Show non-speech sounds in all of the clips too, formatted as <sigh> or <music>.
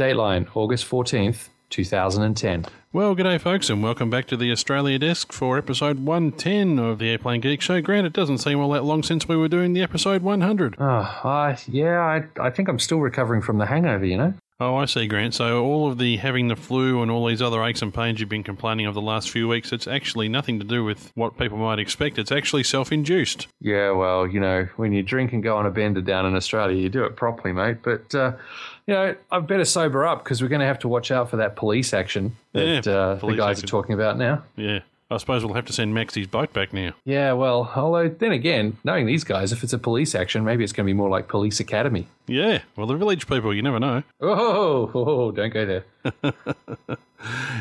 Dateline, August 14th, 2010. Well, g'day, folks, and welcome back to the Australia Desk for episode 110 of the Airplane Geek Show. Grant, it doesn't seem all that long since we were doing the episode 100. Oh, uh, yeah, I, I think I'm still recovering from the hangover, you know? Oh, I see, Grant. So all of the having the flu and all these other aches and pains you've been complaining of the last few weeks, it's actually nothing to do with what people might expect. It's actually self-induced. Yeah, well, you know, when you drink and go on a bender down in Australia, you do it properly, mate. But, uh, you know, I'd better sober up because we're going to have to watch out for that police action that Yeah, uh, police the guys action. are talking about now. Yeah. I suppose we'll have to send Maxie's boat back now. Yeah, well, although then again, knowing these guys, if it's a police action, maybe it's going to be more like Police Academy. Yeah. Well, the village people, you never know. Oh, <laughs> oh, oh, don't go there. <laughs>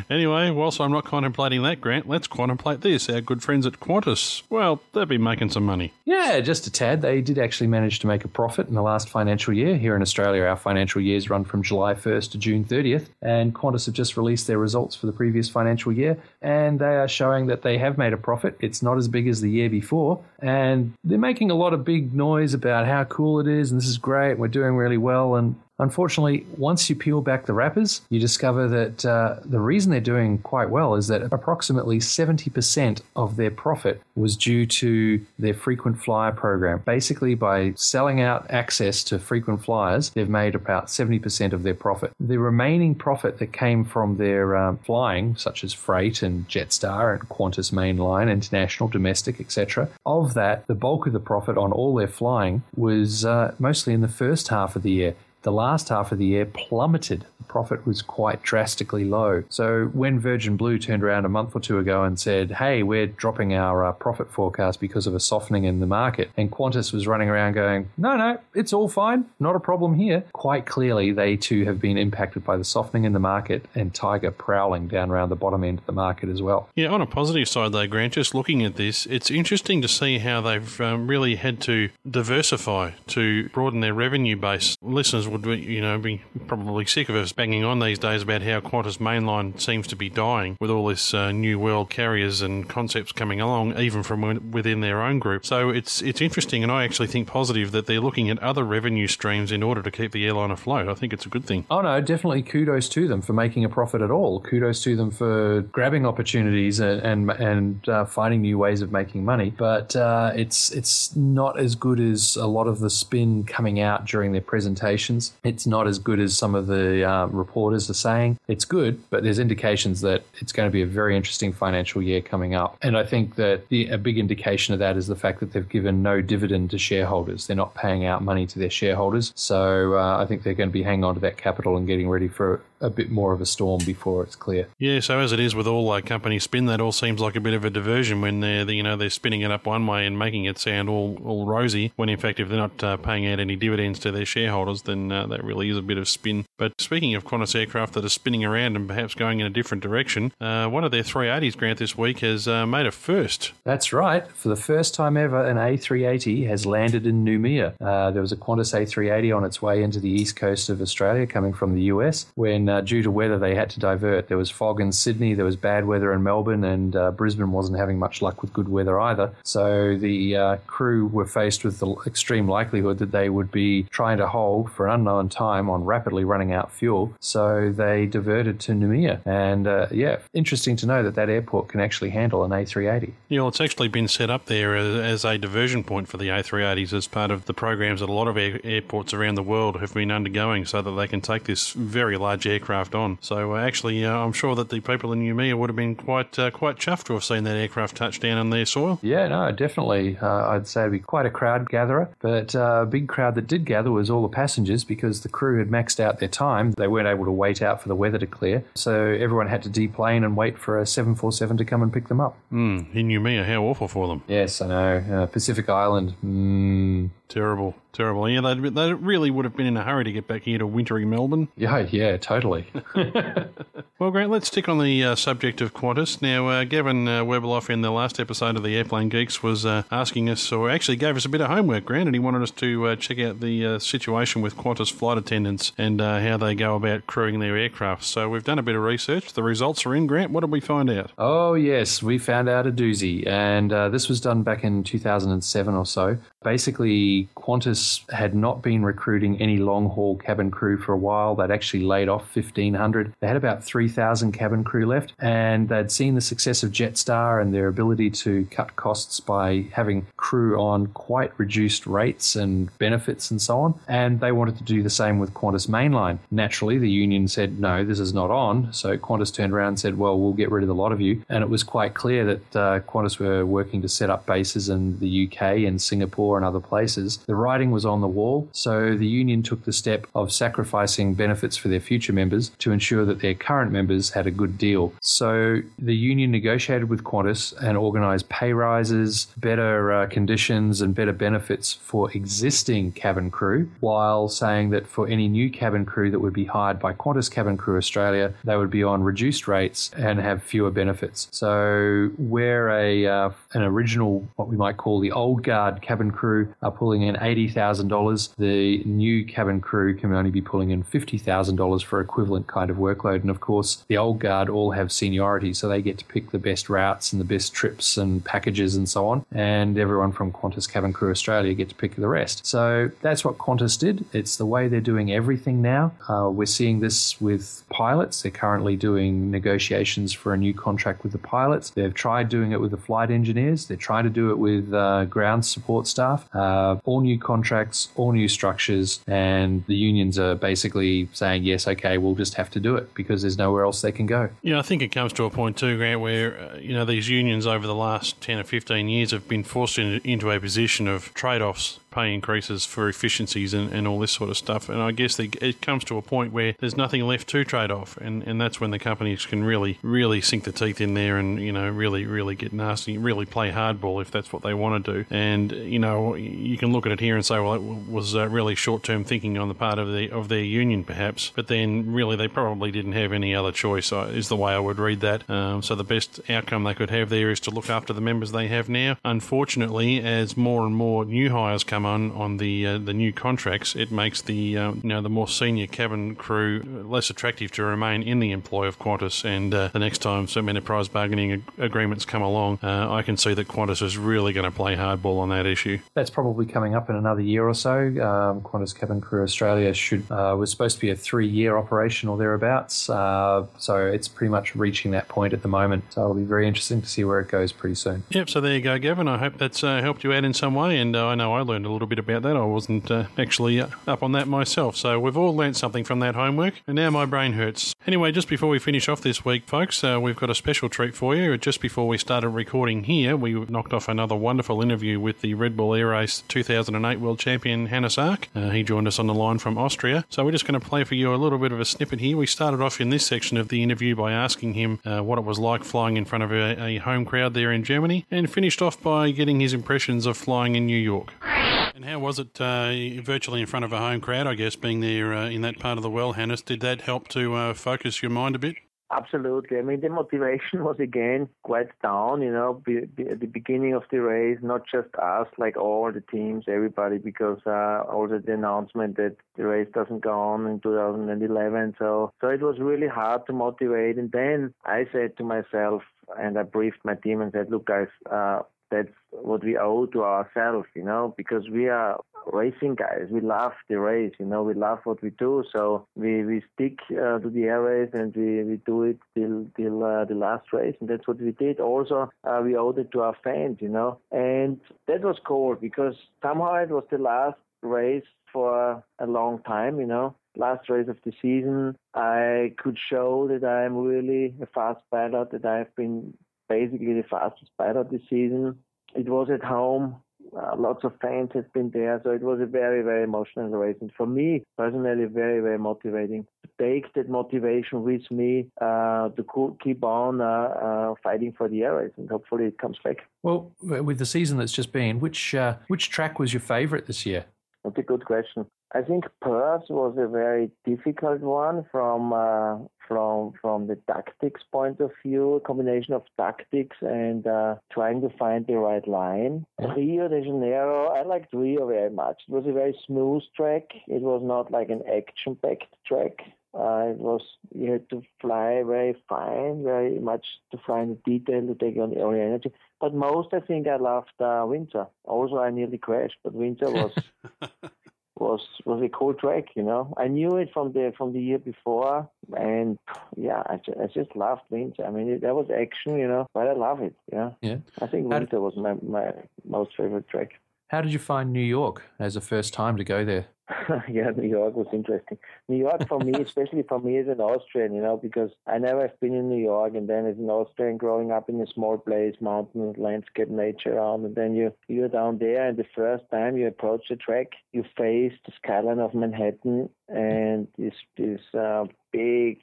Anyway, whilst I'm not contemplating that, Grant, let's contemplate this. Our good friends at Qantas, well, they've been making some money. Yeah, just a tad. They did actually manage to make a profit in the last financial year. Here in Australia, our financial years run from July 1st to June 30th, and Qantas have just released their results for the previous financial year, and they are showing that they have made a profit. It's not as big as the year before, and they're making a lot of big noise about how cool it is, and this is great, we're doing really well, and Unfortunately, once you peel back the wrappers, you discover that uh, the reason they're doing quite well is that approximately 70% of their profit was due to their frequent flyer program. Basically, by selling out access to frequent flyers, they've made about 70% of their profit. The remaining profit that came from their um, flying, such as freight and Jetstar and Qantas Mainline, international, domestic, etc., of that, the bulk of the profit on all their flying was uh, mostly in the first half of the year the last half of the year plummeted. Profit was quite drastically low. So when Virgin Blue turned around a month or two ago and said, hey, we're dropping our uh, profit forecast because of a softening in the market, and Qantas was running around going, no, no, it's all fine, not a problem here. Quite clearly, they too have been impacted by the softening in the market and Tiger prowling down around the bottom end of the market as well. Yeah, on a positive side, though, Grant, just looking at this, it's interesting to see how they've um, really had to diversify to broaden their revenue base. Listeners would, you know, be probably sick of us banging on these days about how Qantas mainline seems to be dying with all this uh, new world carriers and concepts coming along, even from within their own group. So it's it's interesting, and I actually think positive that they're looking at other revenue streams in order to keep the airline afloat. I think it's a good thing. Oh no, definitely kudos to them for making a profit at all. Kudos to them for grabbing opportunities and and, and uh, finding new ways of making money. But uh, it's it's not as good as a lot of the spin coming out during their presentations. It's not as good as some of the uh, reporters are saying. It's good, but there's indications that it's going to be a very interesting financial year coming up. And I think that the, a big indication of that is the fact that they've given no dividend to shareholders. They're not paying out money to their shareholders. So uh, I think they're going to be hanging on to that capital and getting ready for a bit more of a storm before it's clear. Yeah, so as it is with all uh, company spin, that all seems like a bit of a diversion when they're you know they're spinning it up one way and making it sound all, all rosy. When in fact, if they're not uh, paying out any dividends to their shareholders, then uh, that really is a bit of spin. But speaking of Qantas aircraft that are spinning around and perhaps going in a different direction, uh, one of their 380s, Grant, this week has uh, made a first. That's right. For the first time ever, an A380 has landed in Noumea. Uh, there was a Qantas A380 on its way into the east coast of Australia, coming from the US, when uh, due to weather they had to divert. There was fog in Sydney, there was bad weather in Melbourne, and uh, Brisbane wasn't having much luck with good weather either. So the uh, crew were faced with the extreme likelihood that they would be trying to hold for an unknown time on rapidly running out fuel. So they diverted to Noumea. And uh, yeah, interesting to know that that airport can actually handle an A380. Yeah, well, it's actually been set up there as, as a diversion point for the A380s as part of the programs that a lot of air, airports around the world have been undergoing so that they can take this very large aircraft on. So uh, actually, uh, I'm sure that the people in Noumea would have been quite uh, quite chuffed to have seen that aircraft touch down on their soil. Yeah, no, definitely. Uh, I'd say it'd be quite a crowd gatherer. But uh, a big crowd that did gather was all the passengers because the crew had maxed out their time. They weren't able to wait out for the weather to clear. So everyone had to deplane and wait for a 747 to come and pick them up. Mm, in Noumea, how awful for them. Yes, I know. Uh, Pacific Island. Mm. Terrible, terrible. Yeah, they they really would have been in a hurry to get back here to wintry Melbourne. Yeah, yeah, totally. <laughs> Well, Grant, let's stick on the uh, subject of Qantas. Now, uh, Gavin uh, Webeloff in the last episode of the Airplane Geeks was uh, asking us, or actually gave us a bit of homework, Grant, and he wanted us to uh, check out the uh, situation with Qantas flight attendants and uh, how they go about crewing their aircraft. So we've done a bit of research. The results are in, Grant. What did we find out? Oh, yes, we found out a doozy. And uh, this was done back in 2007 or so. Basically Qantas had not been recruiting any long haul cabin crew for a while. They'd actually laid off 1,500. They had about 3,000 cabin crew left, and they'd seen the success of Jetstar and their ability to cut costs by having crew on quite reduced rates and benefits and so on. And they wanted to do the same with Qantas Mainline. Naturally, the union said, no, this is not on. So Qantas turned around and said, well, we'll get rid of a lot of you. And it was quite clear that uh, Qantas were working to set up bases in the UK and Singapore and other places. The writing was on the wall. So the union took the step of sacrificing benefits for their future members to ensure that their current members had a good deal. So the union negotiated with Qantas and organised pay rises, better uh, conditions, and better benefits for existing cabin crew, while saying that for any new cabin crew that would be hired by Qantas Cabin Crew Australia, they would be on reduced rates and have fewer benefits. So where a uh, an original, what we might call the old guard cabin crew, are pulling in eighty thousand dollars, the new cabin crew can only be pulling in fifty thousand dollars for equivalent kind of workload. And of course, the old guard all have seniority, so they get to pick the best routes and the best trips and packages and so on. And everyone from Qantas Cabin Crew Australia get to pick the rest. So that's what Qantas did. It's the way they're doing everything now. Uh, we're seeing this with pilots. They're currently doing negotiations for a new contract with the pilots. They've tried doing it with the flight engineers. They're trying to do it with uh, ground support staff. Uh, all new contracts, all new structures, and the unions are basically saying, yes, okay, we'll just have to do it because there's nowhere else they can go. Yeah, I think it comes to a point too, Grant, where uh, you know these unions over the last ten or fifteen years have been forced in, into a position of trade-offs pay increases for efficiencies and, and all this sort of stuff. And I guess they, it comes to a point where there's nothing left to trade off, and, and that's when the companies can really, really sink the teeth in there and, you know, really, really get nasty, really play hardball if that's what they want to do. And, you know, you can look at it here and say, well, it was uh, really short term thinking on the part of, the, of their union, perhaps, but then really they probably didn't have any other choice, uh, is the way I would read that. Um, so the best outcome they could have there is to look after the members they have now. Unfortunately, as more and more new hires come on on the uh, the new contracts, it makes the uh, you know the more senior cabin crew less attractive to remain in the employ of Qantas. And uh, the next time some enterprise bargaining ag- agreements come along, uh, I can see that Qantas is really going to play hardball on that issue. That's probably coming up in another year or so. Um, Qantas Cabin Crew Australia should uh, was supposed to be a three year operation or thereabouts, uh, so it's pretty much reaching that point at the moment. So it'll be very interesting to see where it goes pretty soon. Yep. So there you go, Gavin. I hope that's helped you out in some way, and I know I learned a little bit about that. I wasn't uh, actually uh, up on that myself. So we've all learnt something from that homework, and now my brain hurts. Anyway, just before we finish off this week, folks, uh, we've got a special treat for you. Just before we started recording here, we knocked off another wonderful interview with the Red Bull Air Race 2008 World Champion Hannes Arch. Uh, he joined us on the line from Austria. So we're just going to play for you a little bit of a snippet here. We started off in this section of the interview by asking him uh, what it was like flying in front of a, a home crowd there in Germany, and finished off by getting his impressions of flying in New York. And how was it uh, virtually in front of a home crowd, I guess, being there uh, in that part of the world, Hannes? Did that help to uh, focus your mind a bit? Absolutely. I mean, the <laughs> motivation was again quite down, you know, be, be at the beginning of the race, not just us, like all the teams, everybody, because uh, also the announcement that the race doesn't go on in 2011. So, so it was really hard to motivate. And then I said to myself, and I briefed my team and said, look, guys, uh, that's what we owe to ourselves, you know, because we are racing guys. We love the race, you know, we love what we do. So we, we stick uh, to the air race and we, we do it till till uh, the last race, and that's what we did. Also, uh, we owed it to our fans, you know, and that was cool because somehow it was the last race for a long time, you know. Last race of the season, I could show that I'm really a fast pilot, that I've been basically the fastest pilot this season. It was at home. Uh, lots of fans have been there, so it was a very, very emotional race. And for me personally, very, very motivating to take that motivation with me uh, to keep on uh, uh, fighting for the air race, and hopefully it comes back. Well, with the season that's just been, which uh, which track was your favourite this year? That's a good question. I think Perth was a very difficult one from uh, from from the tactics point of view, a combination of tactics and uh, trying to find the right line. Rio de Janeiro, I liked Rio very much. It was a very smooth track. It was not like an action-packed track. Uh, it was you had to fly very fine, very much to fly in detail to take on all the energy. But most, I think, I loved uh, Windsor. Also, I nearly crashed, but Windsor was <laughs> was was a cool track. You know, I knew it from the from the year before, and yeah, I just, I just loved Windsor. I mean, it, that was action, you know, but I love it. Yeah, yeah. I think Windsor was my my most favorite track. How did you find New York as a first time to go there? <laughs> yeah, New York was interesting. New York for me, <laughs> especially for me as an Austrian, you know, because I never have been in New York, and then as an Austrian growing up in a small place, mountains, landscape, nature around, and then you you're down there, and the first time you approach the track, you face the skyline of Manhattan and this this uh, big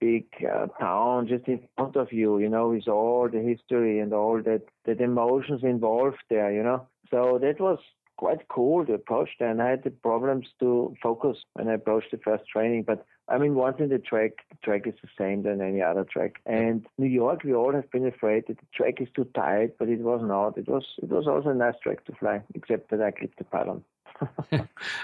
big uh, town just in front of you, you know, with all the history and all that, that emotions involved there, you know. So that was quite cool to approach. And I had the problems to focus when I approached the first training. But I mean, once in the track, the track is the same than any other track. And New York, we all have been afraid that the track is too tight, but it was not. It was it was also a nice track to fly, except that I clipped the pylon. <laughs>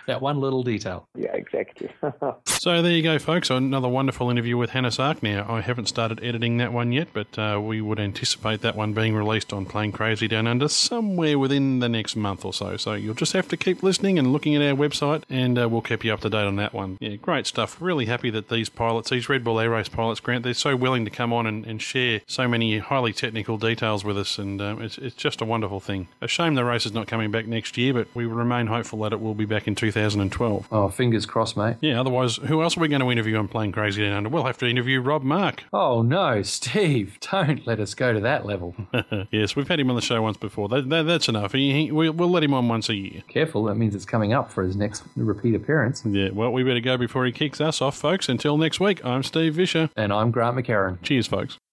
that one little detail. Yeah, exactly. <laughs> so there you go, folks. Another wonderful interview with Hannes Arch. Now, I haven't started editing that one yet, but uh, we would anticipate that one being released on Plane Crazy Down Under somewhere within the next month or so. So you'll just have to keep listening and looking at our website, and uh, we'll keep you up to date on that one. Yeah, great stuff. Really happy that these pilots, these Red Bull Air Race pilots, Grant, they're so willing to come on and, and share so many highly technical details with us, and um, it's, it's just a wonderful thing. A shame the race is not coming back next year, but we remain hopeful that it will be back in 2012. Oh, fingers crossed, mate. Yeah, otherwise, who else are we going to interview on Plane Crazy Down Under? We'll have to interview Rob Mark. Oh, no, <laughs> Steve, don't let us go to that level. <laughs> yes, we've had him on the show once before. That, that, that's enough. He, he, we'll, we'll let him on once a year. Careful, that means it's coming up for his next repeat appearance. Yeah, well, we better go before he kicks us off, folks. Until next week, I'm Steve Visscher. And I'm Grant McHerron. Cheers, folks.